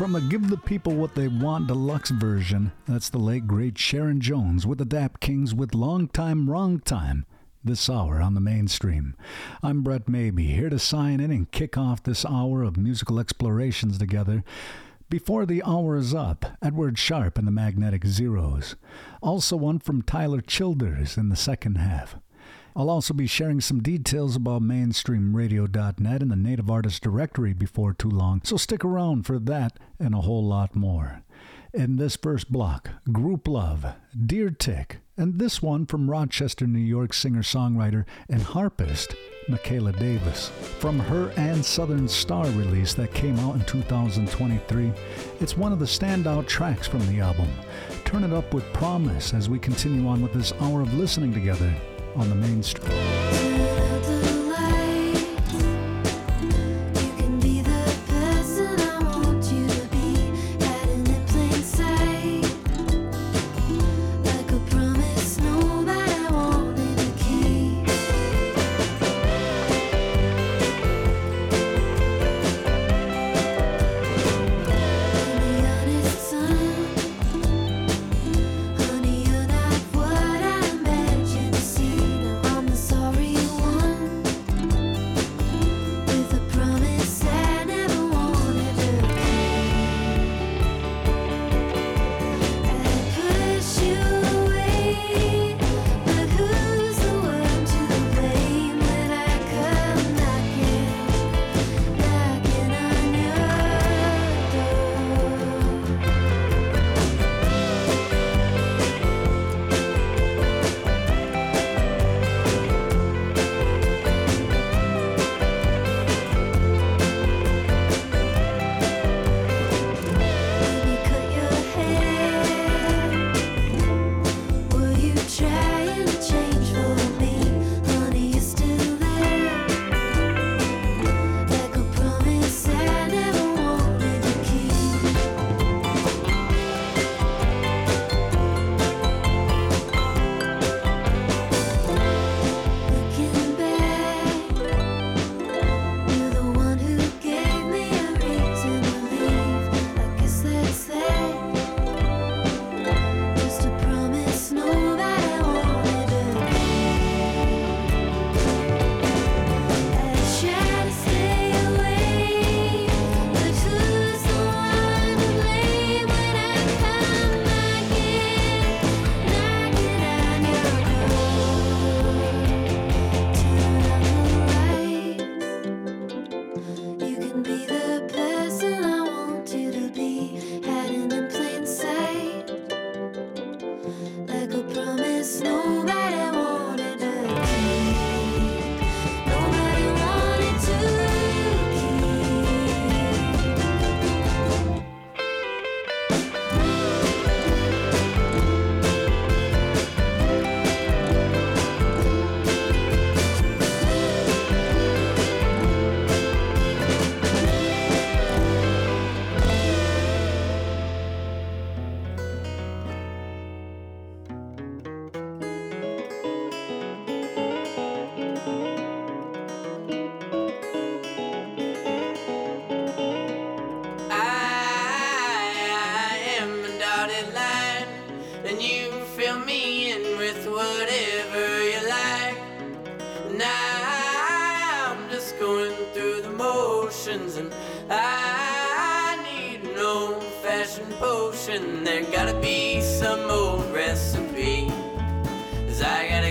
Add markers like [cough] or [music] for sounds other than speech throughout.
From the Give the People What They Want deluxe version, that's the late great Sharon Jones with the Dap Kings with Long Time, Wrong Time this hour on the mainstream. I'm Brett Maybe, here to sign in and kick off this hour of musical explorations together. Before the hour is up, Edward Sharpe and the Magnetic Zeros. Also, one from Tyler Childers in the second half. I'll also be sharing some details about mainstreamradio.net and the Native Artist Directory before too long, so stick around for that and a whole lot more. In this first block, Group Love, Deer Tick, and this one from Rochester, New York singer songwriter and harpist Mikaela Davis. From her and Southern Star release that came out in 2023, it's one of the standout tracks from the album. Turn it up with promise as we continue on with this hour of listening together on the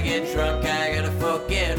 mainstream. sure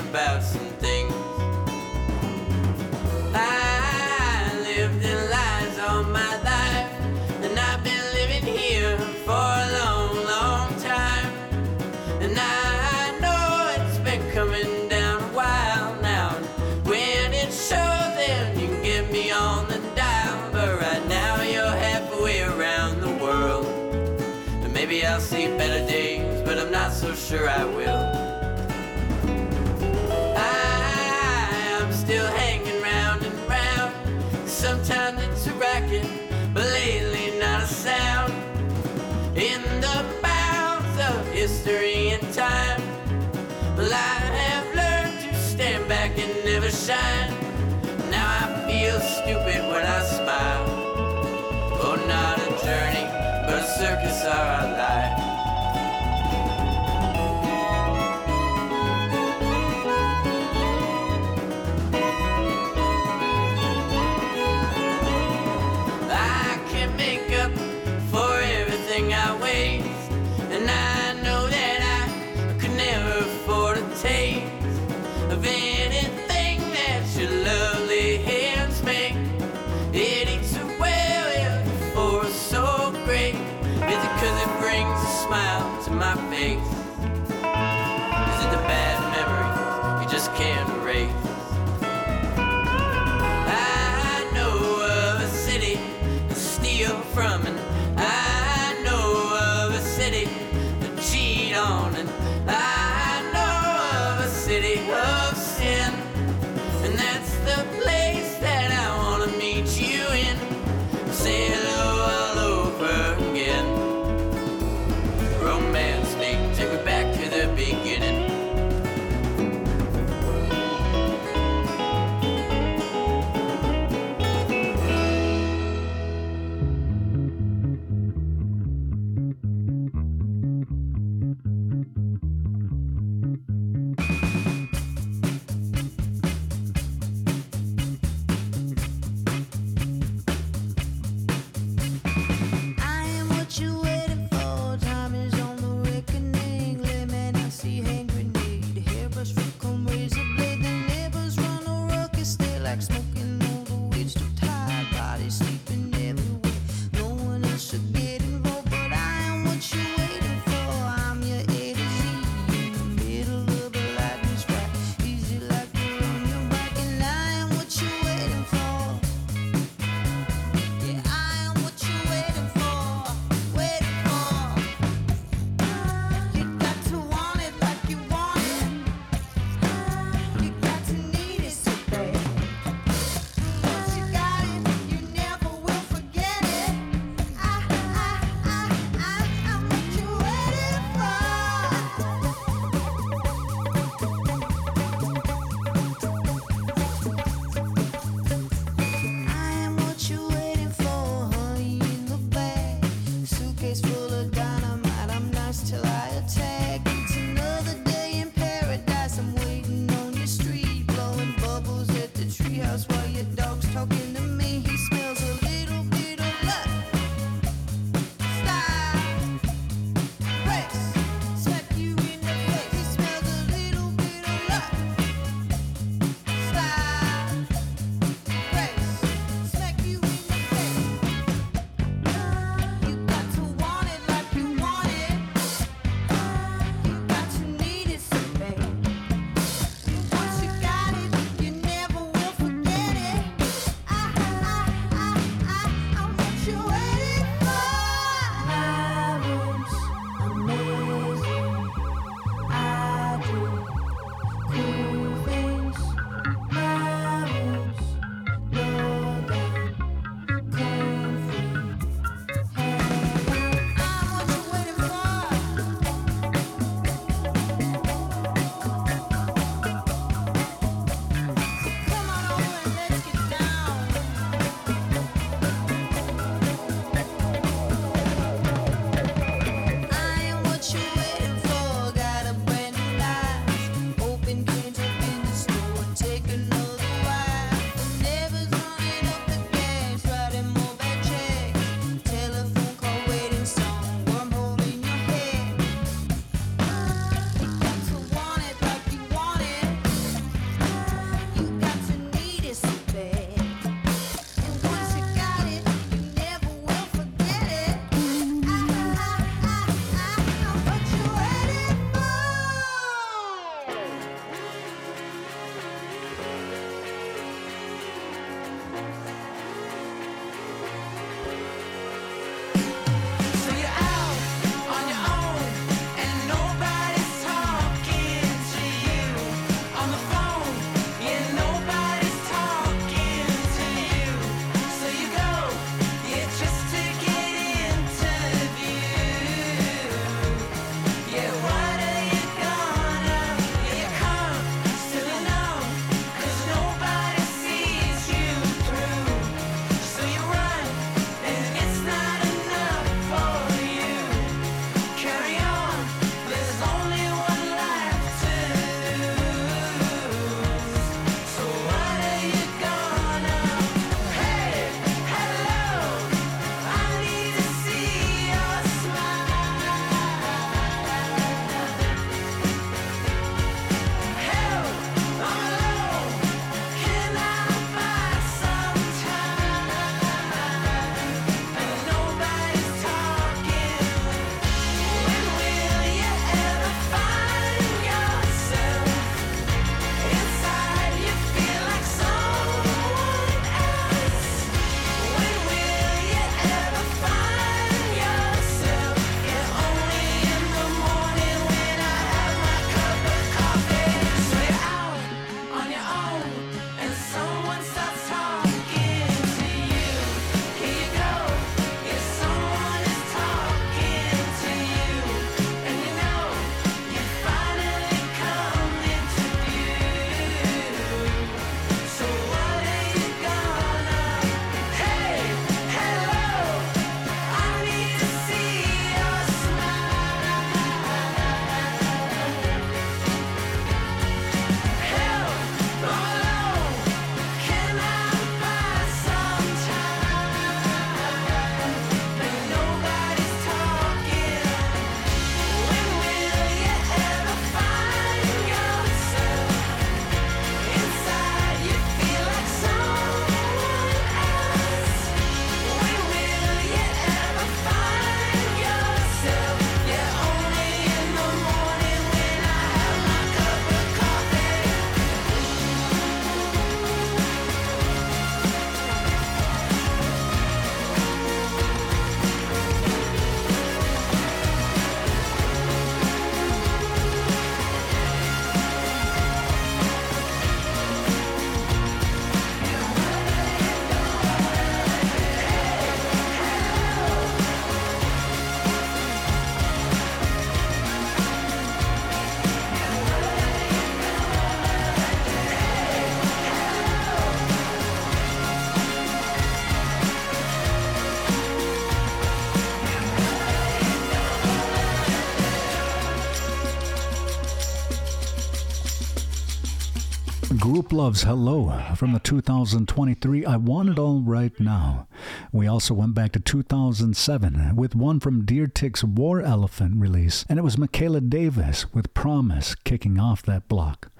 Love's Hello from the 2023 I Want It All Right Now. We also went back to 2007 with one from Deer Tick's War Elephant release, and it was Mikaela Davis with Promise kicking off that block.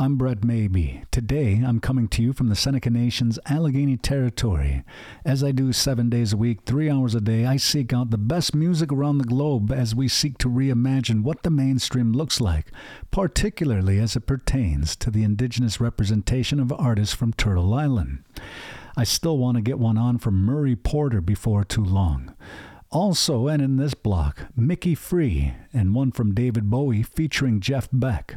I'm Brett Maybe. Today, I'm coming to you from the Seneca Nation's Allegany Territory. As I do seven days a week, three hours a day, I seek out the best music around the globe as we seek to reimagine what the mainstream looks like, particularly as it pertains to the indigenous representation of artists from Turtle Island. I still want to get one on from Murray Porter before too long. Also, and in this block, Micki Free, and one from David Bowie featuring Jeff Beck.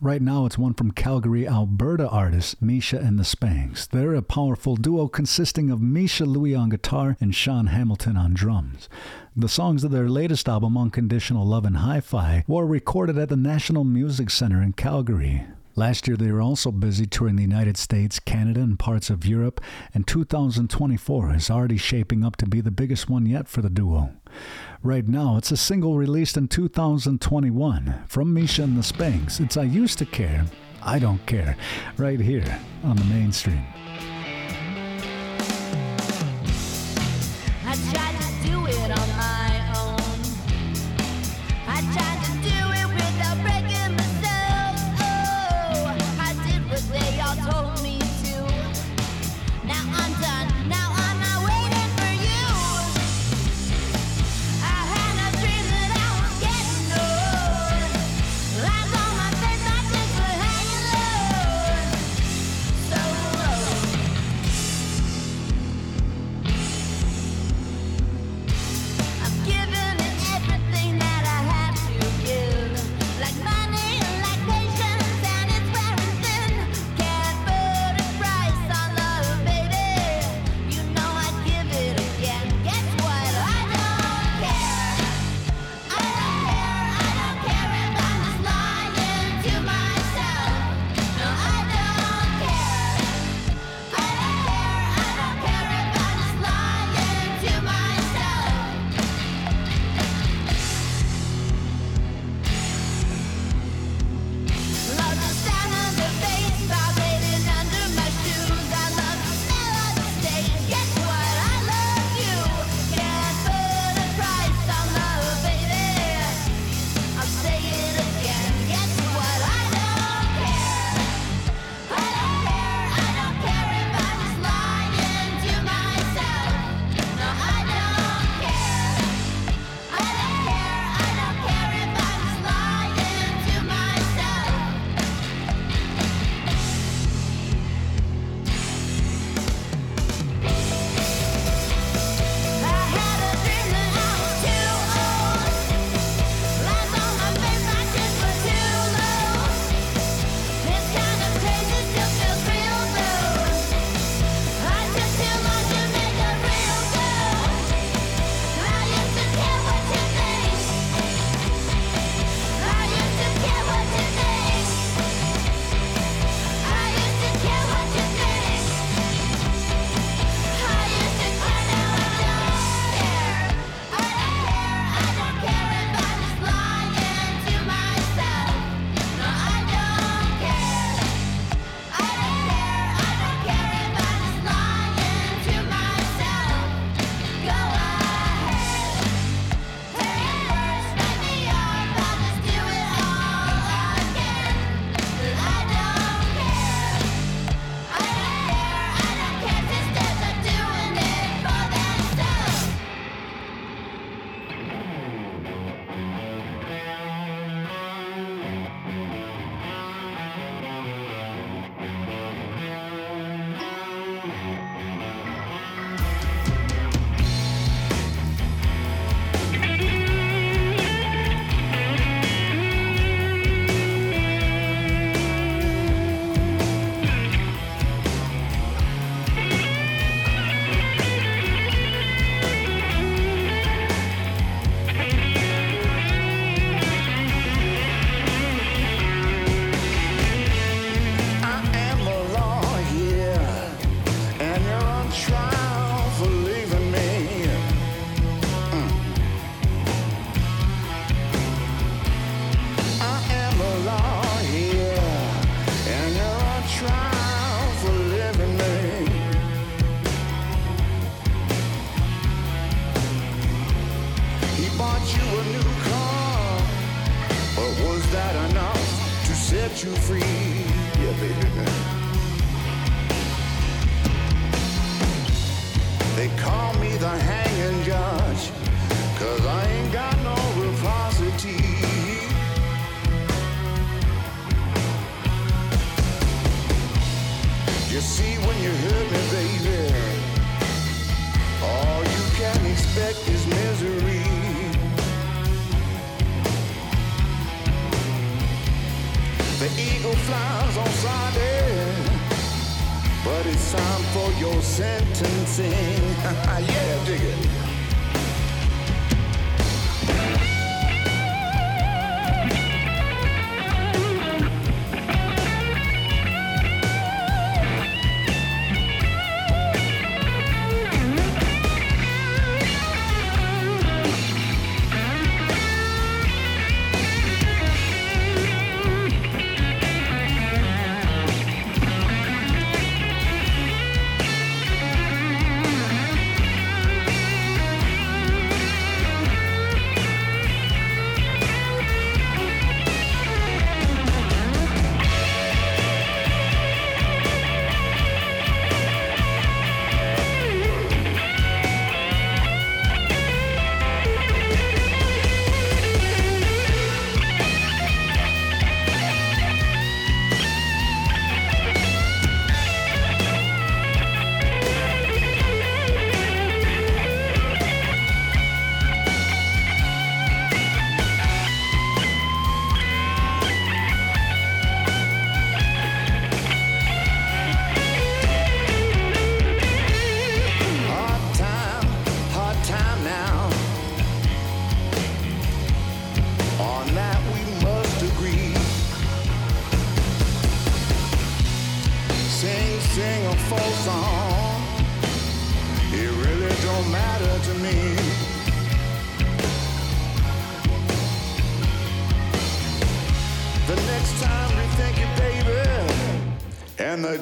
Right now, it's one from Calgary, Alberta artists Miesha and the Spanks. They're a powerful duo consisting of Miesha Louie on guitar and Sean Hamilton on drums. The songs of their latest album, Unconditional Love and Hi Fi, were recorded at the National Music Center in Calgary. Last year, they were also busy touring the United States, Canada, and parts of Europe, and 2024 is already shaping up to be the biggest one yet for the duo. Right now, it's a single released in 2021 from Miesha and the Spanks. It's I Used to Care, I Don't Care, right here on the mainstream.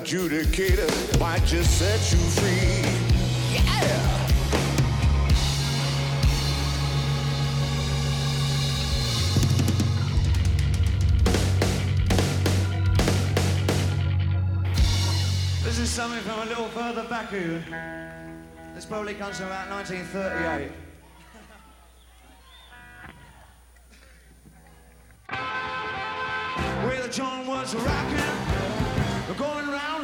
adjudicator might just set you free. Yeah! This is something from a little further back. Who This probably comes from about 1938. [laughs] Where the John was rocking, we're going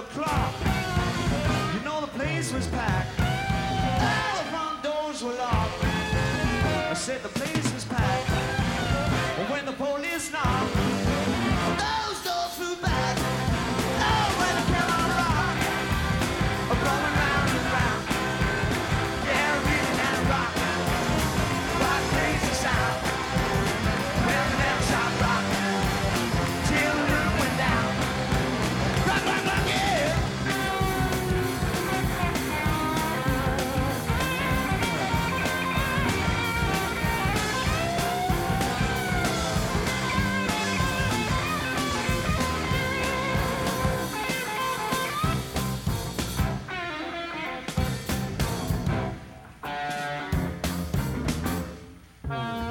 o'clock. You know the place was packed. All the front doors were locked. I said the place was packed. But when the police knocked. Mm-hmm.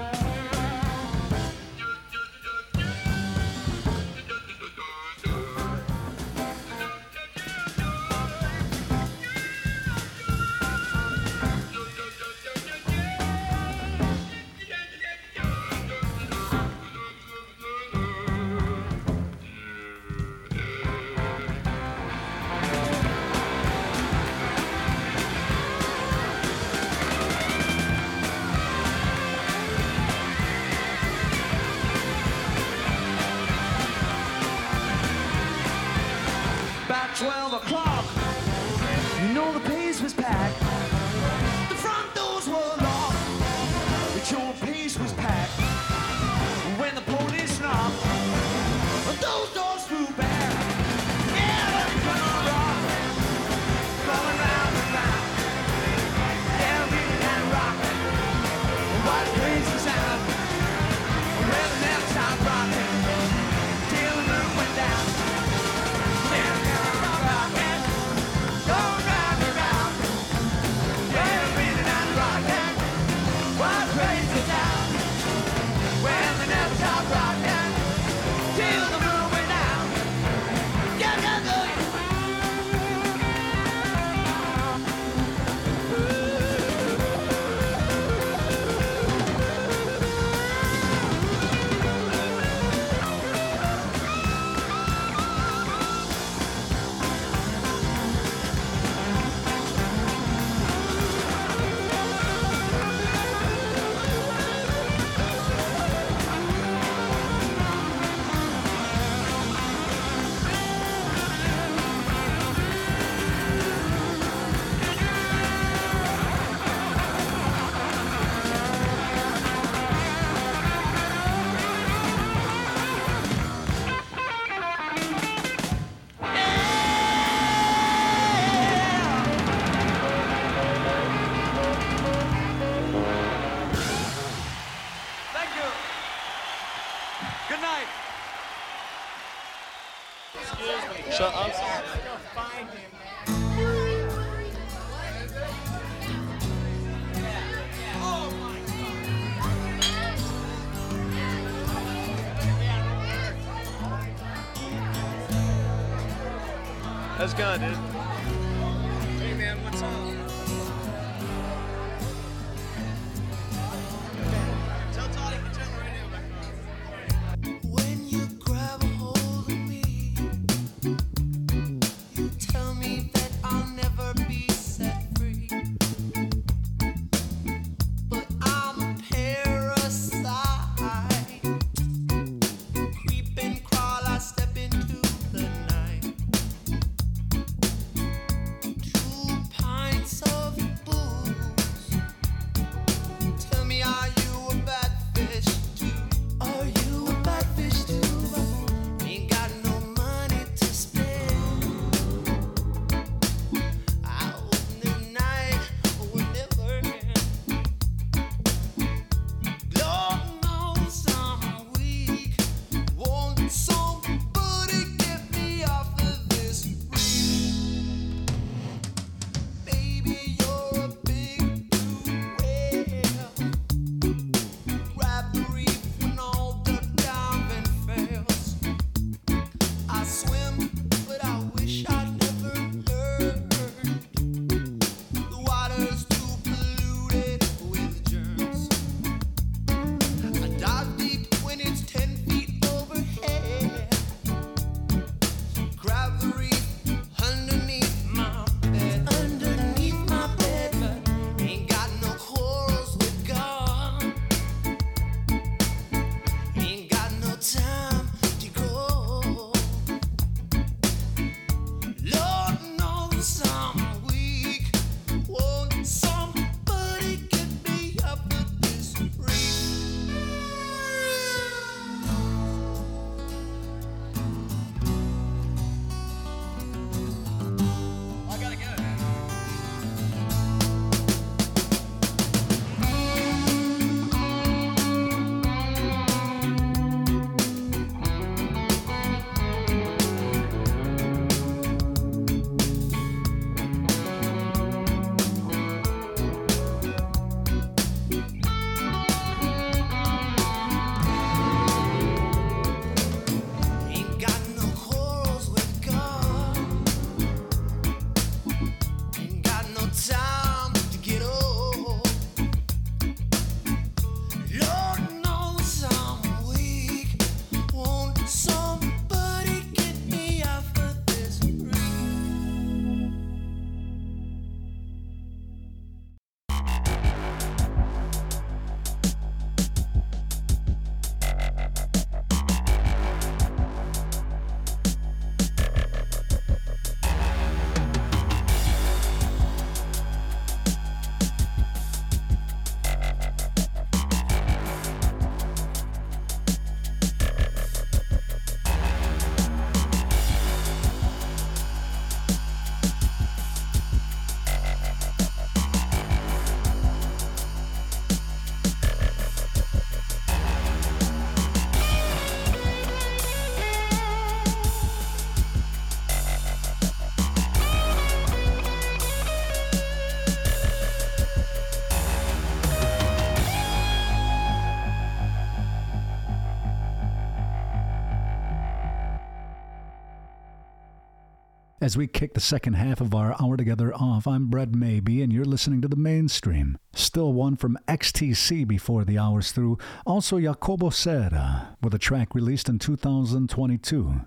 As we kick the second half of our hour together off, I'm Brett Maybe, and you're listening to the mainstream. Still one from XTC before the hour's through. Also, Jacobo Serra with a track released in 2022.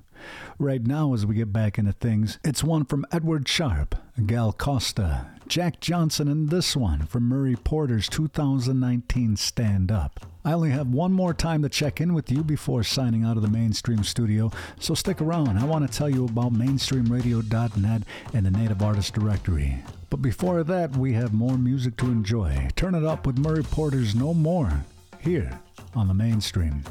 Right now, as we get back into things, it's one from Edward Sharpe, Gal Costa, Jack Johnson, and this one from Murray Porter's 2019 Stand Up. I only have one more time to check in with you before signing out of the mainstream studio, so stick around. I want to tell you about mainstreamradio.net and the Native Artist Directory. But before that, we have more music to enjoy. Turn it up with Murray Porter's No More, here on the mainstream.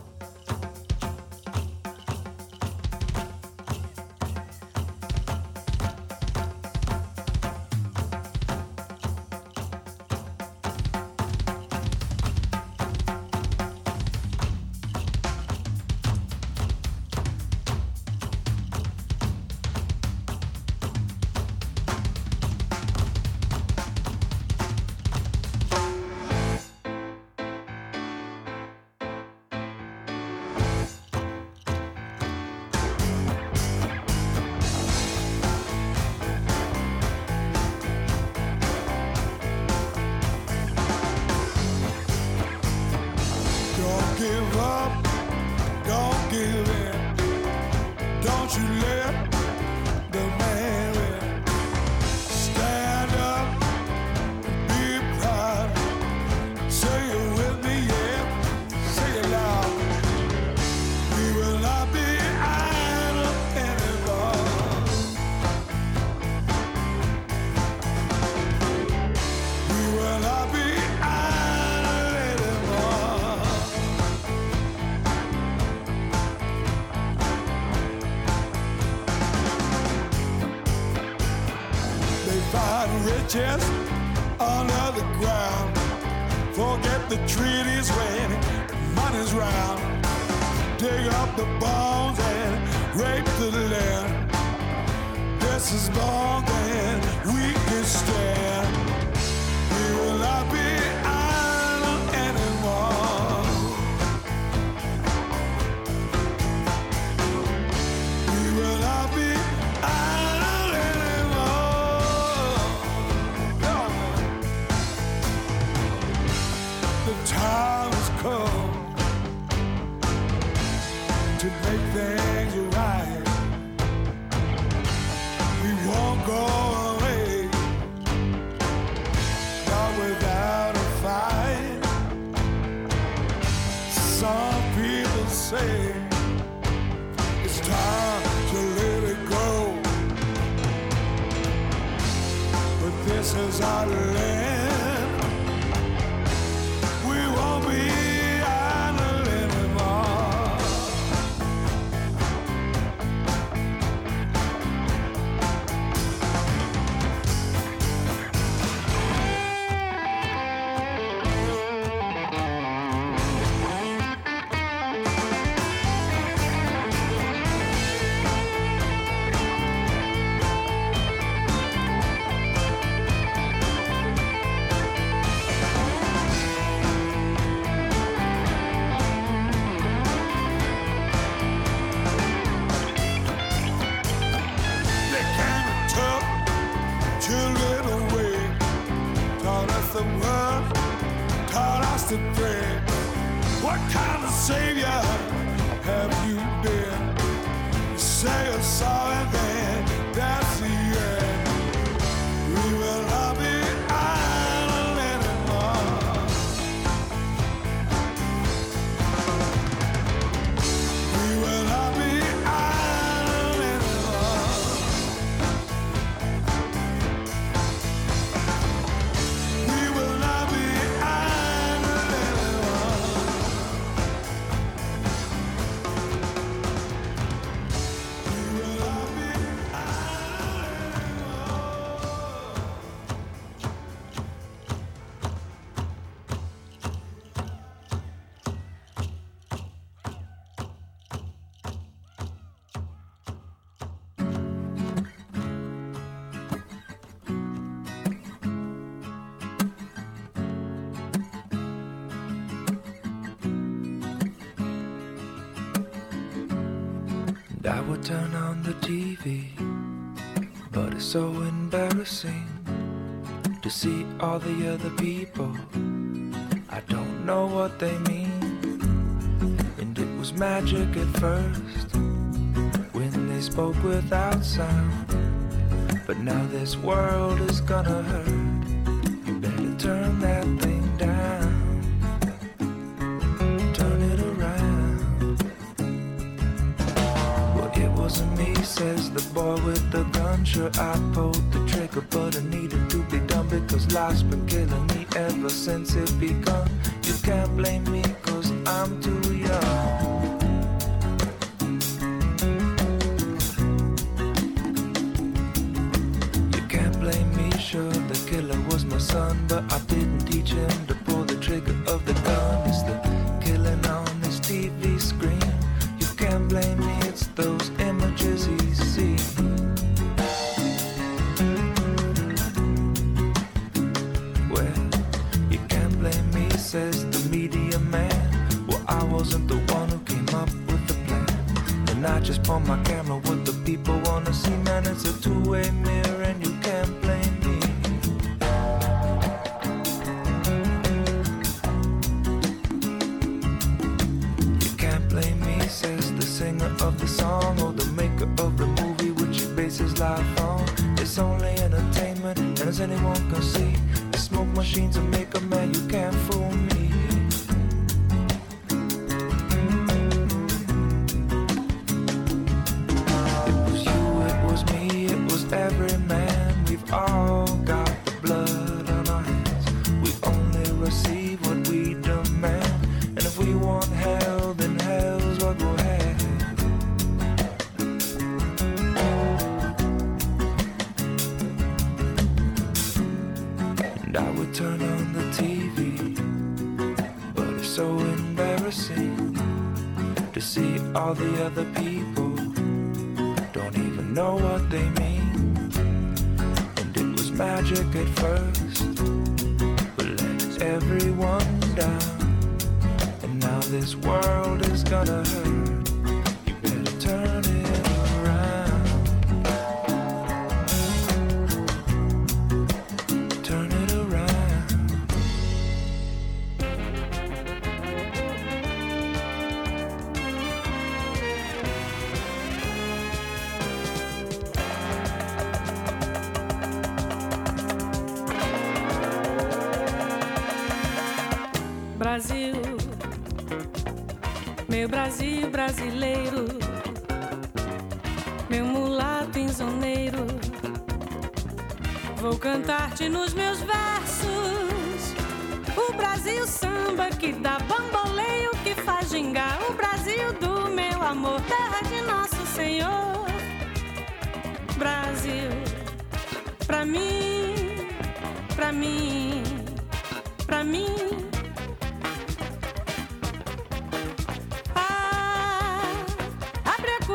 Would turn on the TV But it's so embarrassing to see all the other people. I don't know what they mean. And it was magic at first when they spoke without sound. But now this world is gonna hurt. You better turn that thing the boy with the gun. Sure, I pulled the trigger, but it needed to be done because life's been killing me ever since it begun. You can't blame me, cause I'm too young. Anyone can see, the smoke machines will make a man. You can't brasileiro, meu mulato insoneiro, vou cantar-te nos meus versos. O Brasil samba que dá bamboleio, que faz gingar o Brasil do meu amor, terra de nosso Senhor. Brasil, pra mim, pra mim, pra mim.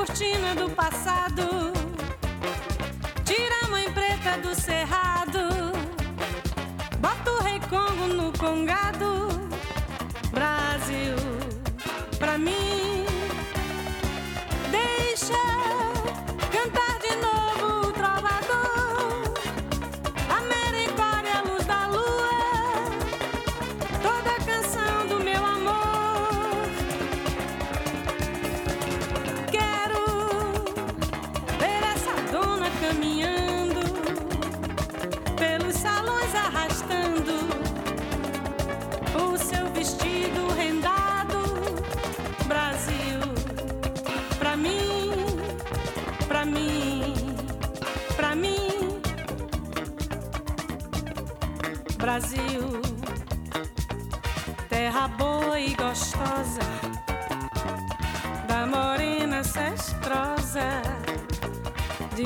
Cortina do passado, tira a mãe preta do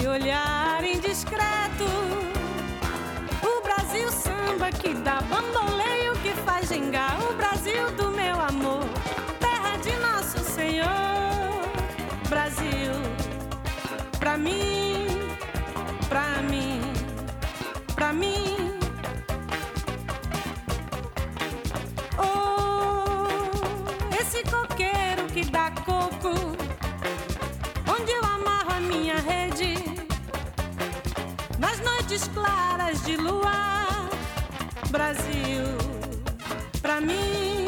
olhar indiscreto. O Brasil samba que dá bamboleio, que faz gingar o Brasil do nas noites claras de luar. Brasil, pra mim.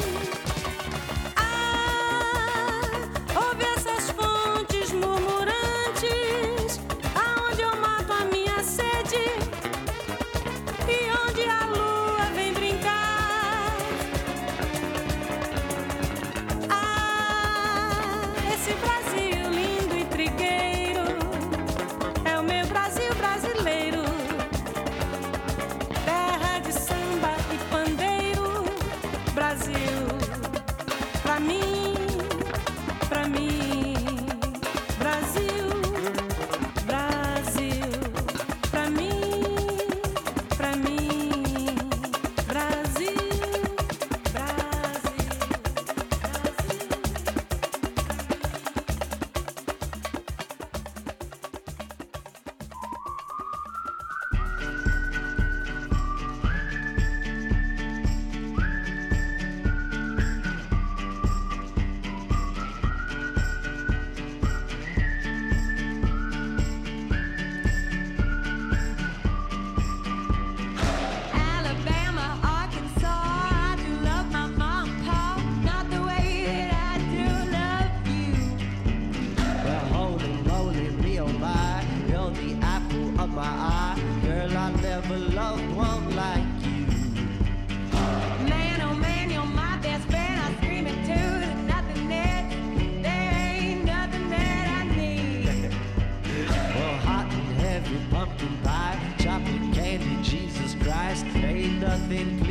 Nothing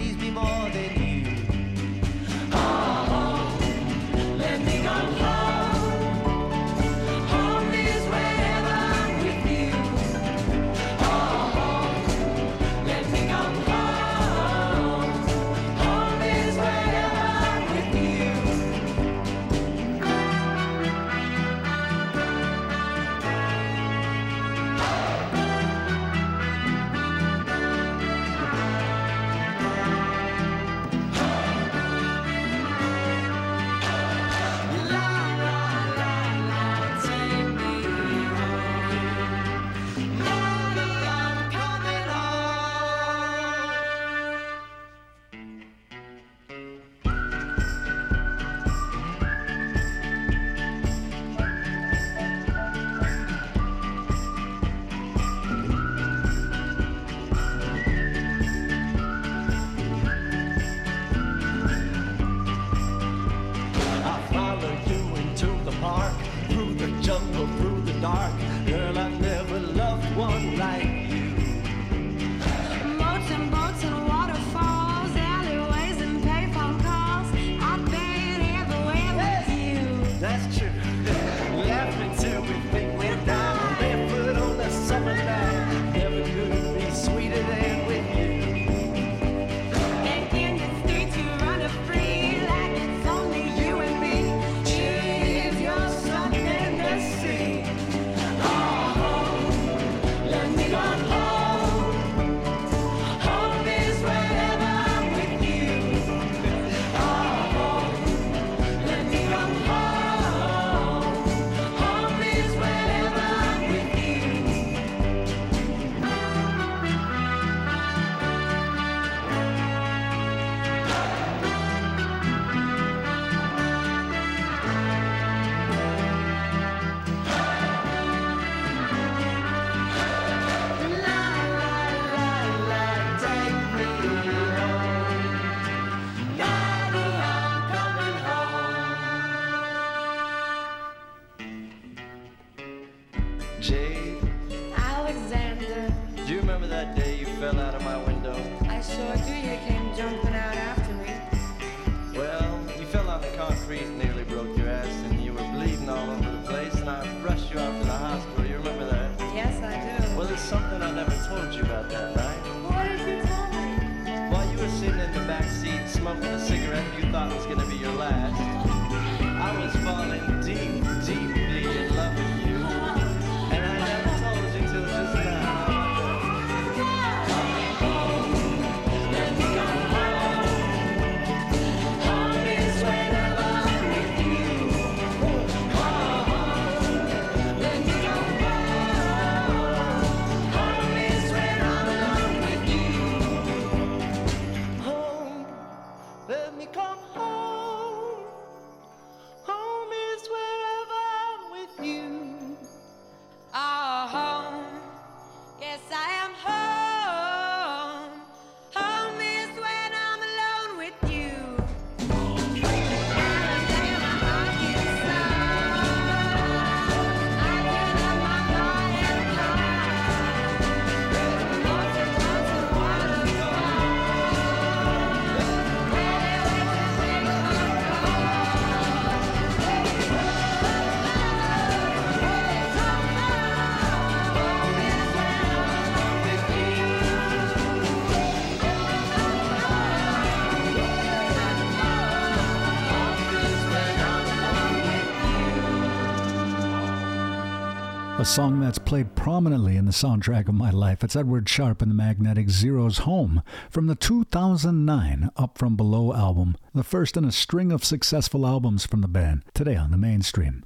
song that's played prominently in the soundtrack of my life. It's Edward Sharpe and the Magnetic Zeros Home from the 2009 Up From Below album, the first in a string of successful albums from the band, today on the mainstream.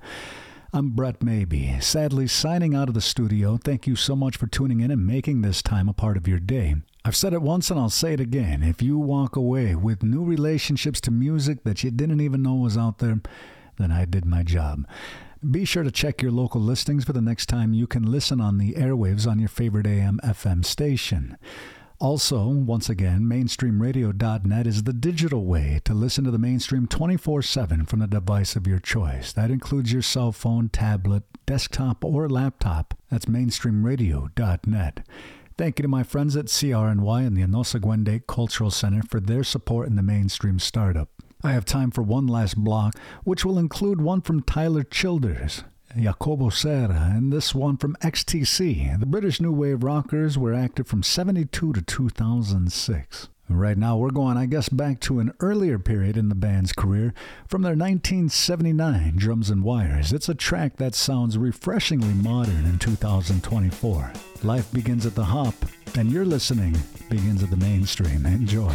I'm Brett Maybe, sadly signing out of the studio. Thank you so much for tuning in and making this time a part of your day. I've said it once and I'll say it again. If you walk away with new relationships to music that you didn't even know was out there, then I did my job. Be sure to check your local listings for the next time you can listen on the airwaves on your favorite AM FM station. Also, once again, mainstreamradio.net is the digital way to listen to the mainstream 24 7 from the device of your choice. That includes your cell phone, tablet, desktop, or laptop. That's mainstreamradio.net. Thank you to my friends at CRNY and the Anosa Gwende Cultural Center for their support in the mainstream startup. I have time for one last block, which will include one from Tyler Childers, Jacobo Serra, and this one from XTC. The British New Wave Rockers were active from 72 to 2006. Right now, we're going, I guess, back to an earlier period in the band's career from their 1979 Drums and Wires. It's a track that sounds refreshingly modern in 2024. Life begins at the hop, and your listening begins at the mainstream. Enjoy.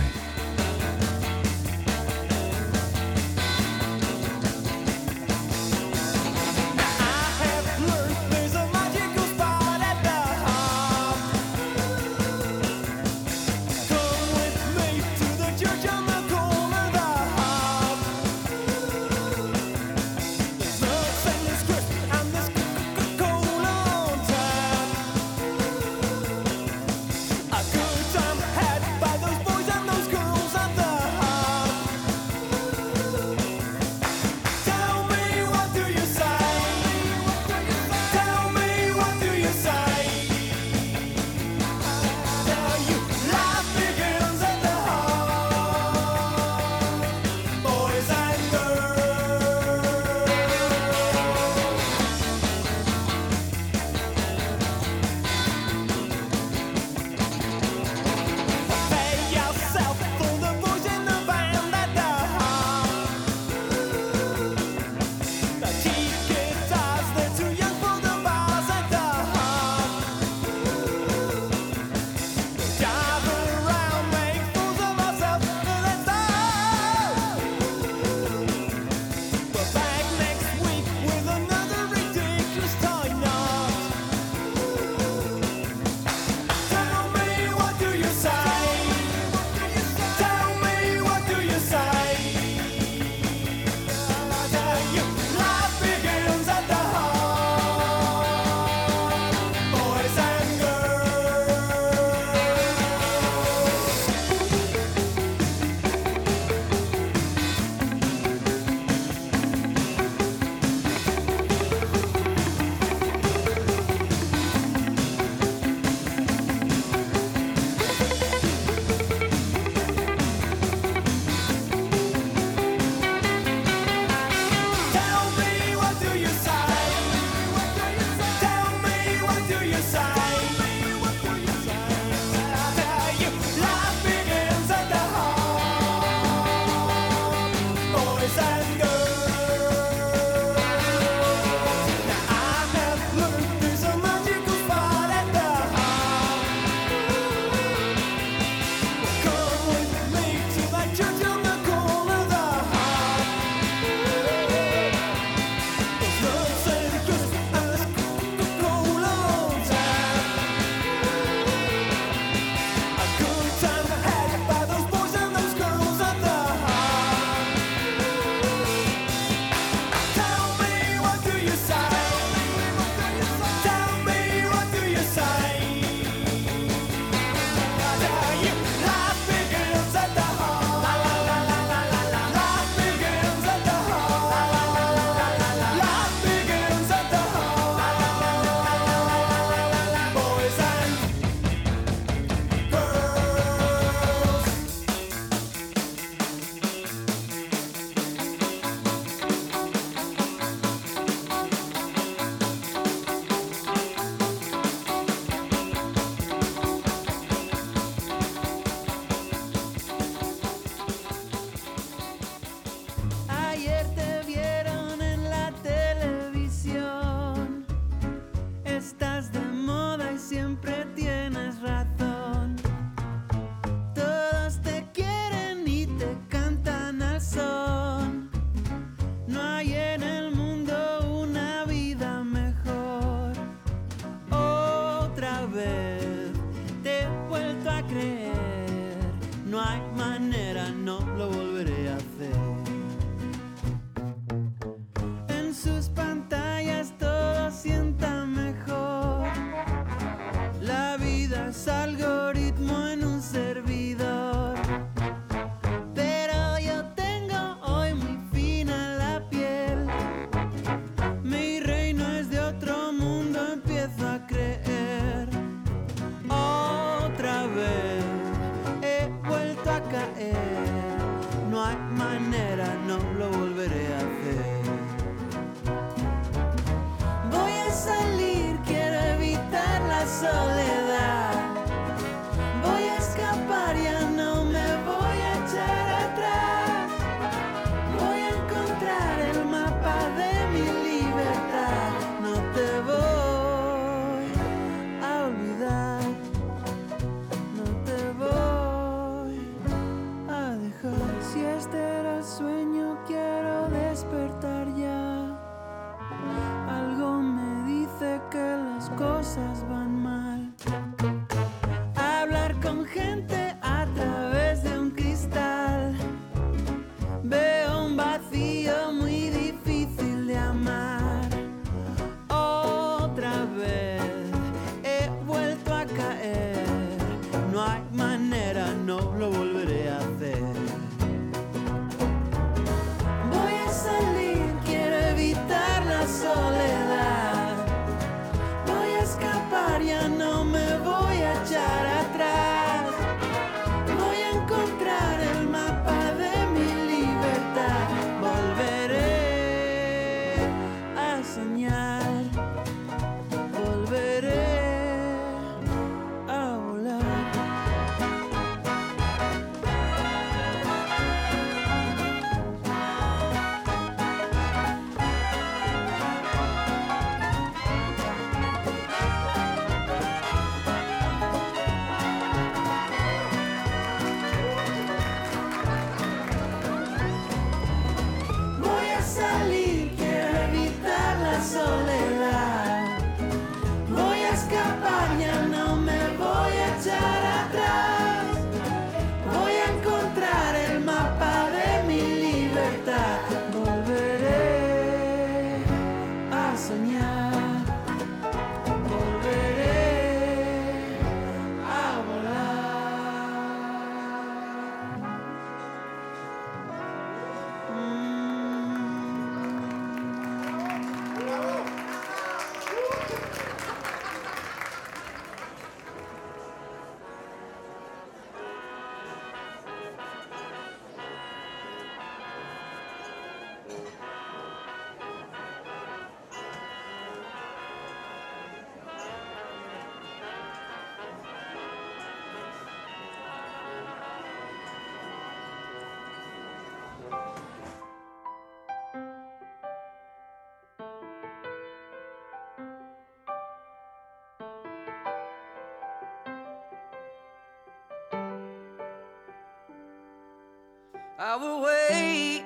I will wait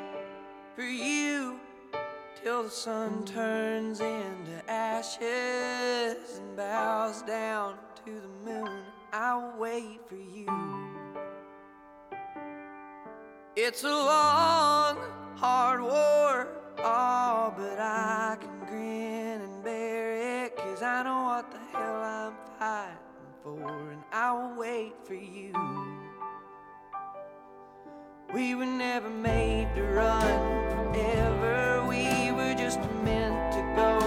for you till the sun turns into ashes and bows down to the moon. I'll wait for you. It's a long, hard war. We were never made to run forever. We were just meant to go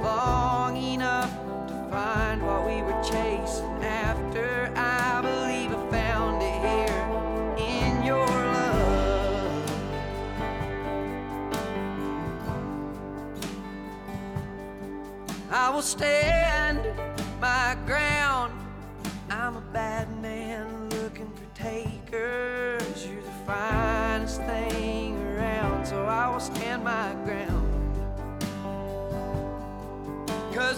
long enough to find what we were chasing after. I believe I found it here in your love. I will stay.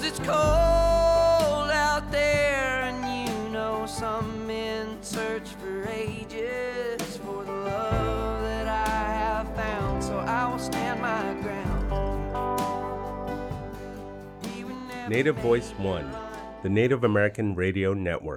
it's cold out there, and you know some men search for ages for the love that I have found. So I will stand my ground. Native Voice One, the Native American Radio Network.